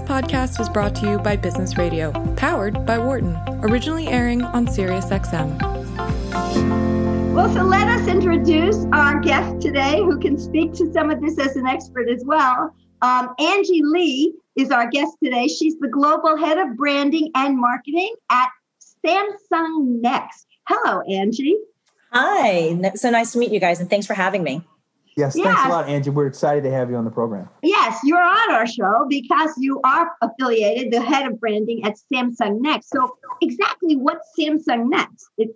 This podcast was brought to you by Business Radio, powered by Wharton, originally airing on SiriusXM. Well, so let us introduce our guest today who can speak to some of this as an expert as well. Um, Angie Lee is our guest today. She's the global head of branding and marketing at Samsung Next. Hello, Angie. Hi. So nice to meet you guys, and thanks for having me. Yes, yes, thanks a lot, Angie. We're excited to have you on the program. Yes, you're on our show because you are affiliated, the head of branding at Samsung Next. So, exactly what's Samsung Next? It's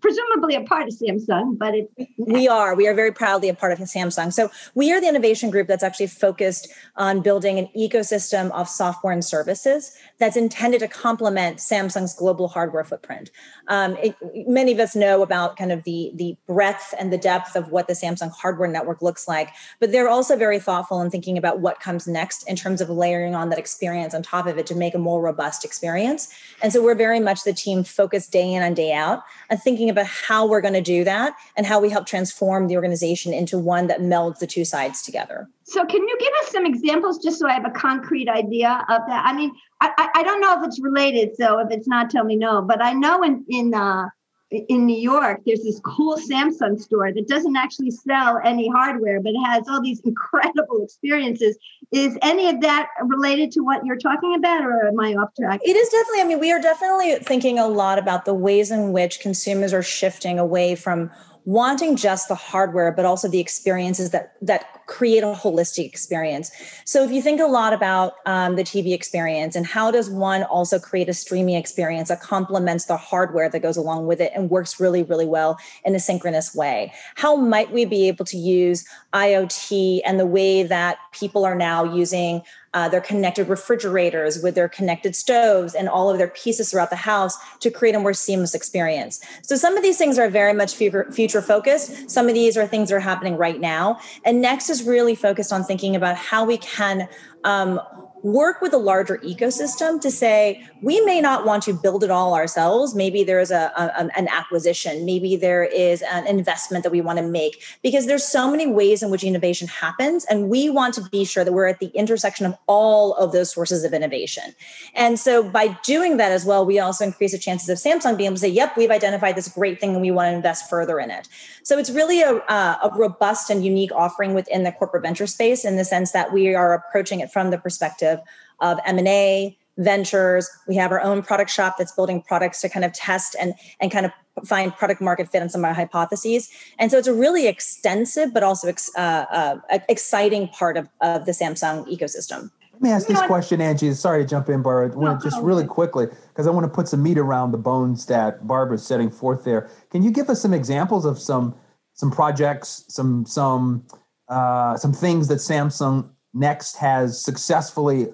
presumably a part of Samsung, but it. We are. We are very proudly a part of Samsung. So, we are the innovation group that's actually focused on building an ecosystem of software and services that's intended to complement Samsung's global hardware footprint. Um, it, many of us know about kind of the the breadth and the depth of what the Samsung hardware network looks like, but they're also very thoughtful in thinking about what comes next in terms of layering on that experience on top of it to make a more robust experience. And so we're very much the team focused day in and day out on thinking about how we're going to do that and how we help transform the organization into one that melds the two sides together. So, can you give us some examples just so I have a concrete idea of that? I mean, I, I don't know if it's related, so if it's not, tell me no. But I know in in uh, in New York, there's this cool Samsung store that doesn't actually sell any hardware, but has all these incredible experiences. Is any of that related to what you're talking about, or am I off track? It is definitely. I mean, we are definitely thinking a lot about the ways in which consumers are shifting away from wanting just the hardware but also the experiences that that create a holistic experience. So if you think a lot about um, the tv experience and how does one also create a streaming experience that complements the hardware that goes along with it and works really really well in a synchronous way? How might we be able to use iot and the way that people are now using uh, their connected refrigerators with their connected stoves and all of their pieces throughout the house to create a more seamless experience. So some of these things are very much future, future focused. Some of these are things that are happening right now. And next is really focused on thinking about how we can um, work with a larger ecosystem to say we may not want to build it all ourselves. Maybe there is a, a, an acquisition. Maybe there is an investment that we want to make. Because there's so many ways in which innovation happens and we want to be sure that we're at the intersection of all of those sources of innovation. And so by doing that as well we also increase the chances of samsung being able to say yep we've identified this great thing and we want to invest further in it. So it's really a, a robust and unique offering within the corporate venture space in the sense that we are approaching it from the perspective perspective of M&A, ventures. We have our own product shop that's building products to kind of test and, and kind of find product market fit on some of our hypotheses. And so it's a really extensive, but also ex, uh, uh, exciting part of, of the Samsung ecosystem. Let me ask this question, Angie. Sorry to jump in, Barbara. I want to just really quickly, because I want to put some meat around the bones that Barbara's setting forth there. Can you give us some examples of some some projects, some some uh, some things that Samsung Next has successfully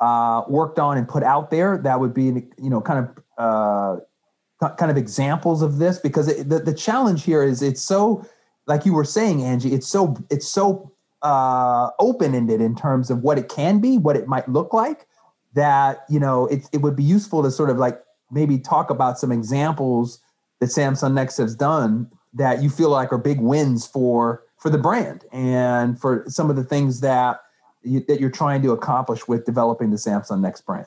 uh, worked on and put out there. That would be you know kind of uh, kind of examples of this because it, the, the challenge here is it's so like you were saying angie it's so it's so uh, open-ended in terms of what it can be what it might look like that you know it, it would be useful to sort of like maybe talk about some examples that samsung next has done that you feel like are big wins for for the brand and for some of the things that you, that you're trying to accomplish with developing the Samsung Next brand?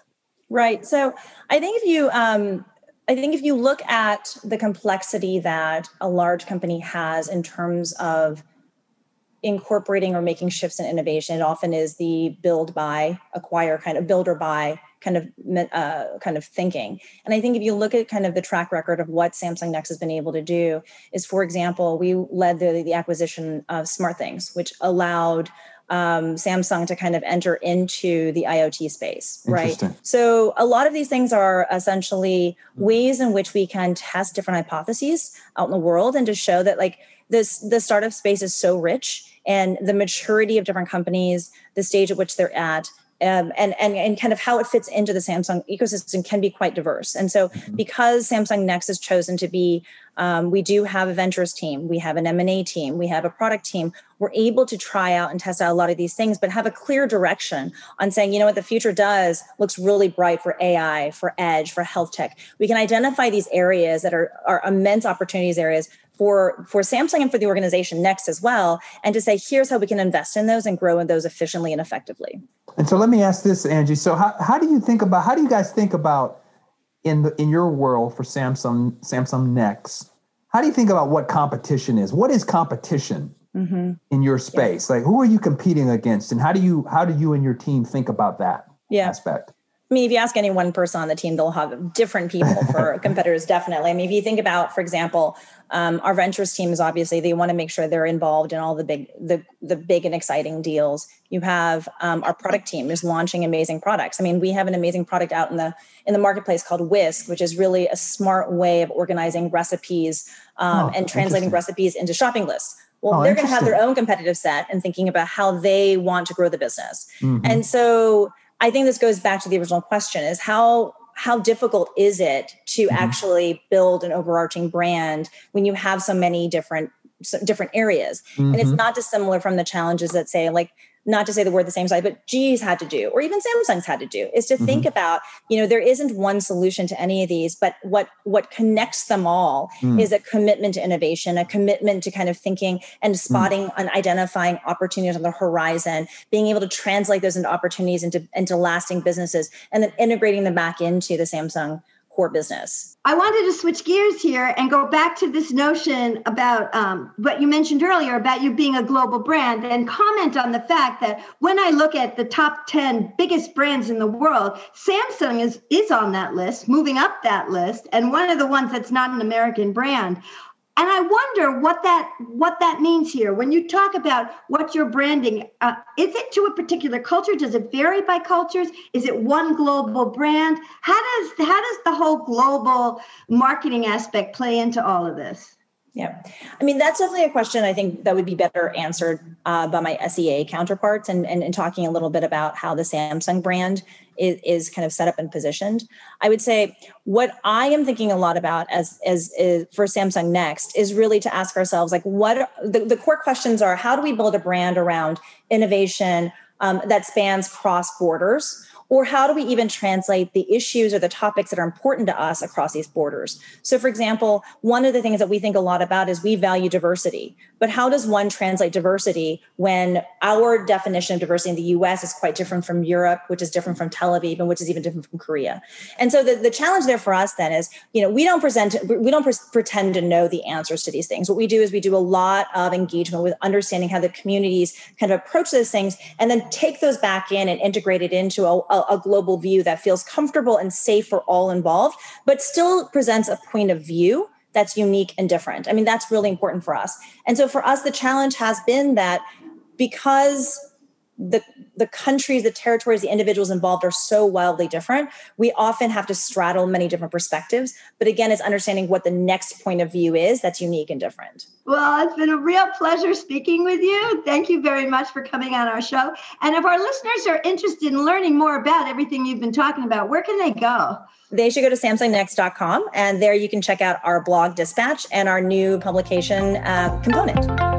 Right. So I think if you um, I think if you look at the complexity that a large company has in terms of incorporating or making shifts in innovation, it often is the build, buy, acquire kind of build or buy kind of uh, kind of thinking. And I think if you look at kind of the track record of what Samsung Next has been able to do, is for example, we led the, the acquisition of SmartThings, which allowed um, Samsung to kind of enter into the IoT space, right? So a lot of these things are essentially ways in which we can test different hypotheses out in the world and to show that like this the startup space is so rich and the maturity of different companies, the stage at which they're at, um, and, and and kind of how it fits into the Samsung ecosystem can be quite diverse. And so, mm-hmm. because Samsung Next has chosen to be, um, we do have a ventures team, we have an M and A team, we have a product team. We're able to try out and test out a lot of these things, but have a clear direction on saying, you know what, the future does looks really bright for AI, for edge, for health tech. We can identify these areas that are are immense opportunities areas for for Samsung and for the organization next as well, and to say here's how we can invest in those and grow in those efficiently and effectively. And so let me ask this, Angie. So how, how do you think about how do you guys think about in the in your world for Samsung Samsung Next? How do you think about what competition is? What is competition mm-hmm. in your space? Yeah. Like who are you competing against, and how do you how do you and your team think about that yeah. aspect? I mean, if you ask any one person on the team, they'll have different people for competitors, definitely. I mean, if you think about, for example, um, our ventures team is obviously they want to make sure they're involved in all the big, the the big and exciting deals. You have um, our product team is launching amazing products. I mean, we have an amazing product out in the in the marketplace called Whisk, which is really a smart way of organizing recipes um, oh, and translating recipes into shopping lists. Well, oh, they're going to have their own competitive set and thinking about how they want to grow the business. Mm-hmm. And so I think this goes back to the original question is how how difficult is it to mm-hmm. actually build an overarching brand when you have so many different different areas mm-hmm. and it's mm-hmm. not dissimilar from the challenges that say like not to say the word the same size, but G's had to do, or even Samsung's had to do, is to mm-hmm. think about, you know, there isn't one solution to any of these, but what what connects them all mm. is a commitment to innovation, a commitment to kind of thinking and mm. spotting mm. and identifying opportunities on the horizon, being able to translate those into opportunities into, into lasting businesses, and then integrating them back into the Samsung core business. I wanted to switch gears here and go back to this notion about um, what you mentioned earlier about you being a global brand and comment on the fact that when I look at the top 10 biggest brands in the world, Samsung is, is on that list, moving up that list, and one of the ones that's not an American brand and i wonder what that what that means here. When you talk about what you're branding uh, is it to a particular culture? Does it vary by cultures? Is it one global brand? How does how does the whole global marketing aspect play into all of this yeah. I mean, that's definitely a question I think that would be better answered uh, by my SEA counterparts and, and, and, talking a little bit about how the Samsung brand is, is kind of set up and positioned. I would say what I am thinking a lot about as, as, as for Samsung Next is really to ask ourselves, like, what the, the core questions are how do we build a brand around innovation um, that spans cross borders? Or how do we even translate the issues or the topics that are important to us across these borders? So, for example, one of the things that we think a lot about is we value diversity. But how does one translate diversity when our definition of diversity in the US is quite different from Europe, which is different from Tel Aviv, and which is even different from Korea? And so the, the challenge there for us then is, you know, we don't present, we don't pre- pretend to know the answers to these things. What we do is we do a lot of engagement with understanding how the communities kind of approach those things and then take those back in and integrate it into a, a, global view that feels comfortable and safe for all involved, but still presents a point of view that's unique and different. I mean, that's really important for us. And so for us, the challenge has been that because the the countries the territories the individuals involved are so wildly different. We often have to straddle many different perspectives. But again it's understanding what the next point of view is that's unique and different. Well it's been a real pleasure speaking with you. Thank you very much for coming on our show. And if our listeners are interested in learning more about everything you've been talking about where can they go? They should go to samsungnext.com and there you can check out our blog dispatch and our new publication uh, component.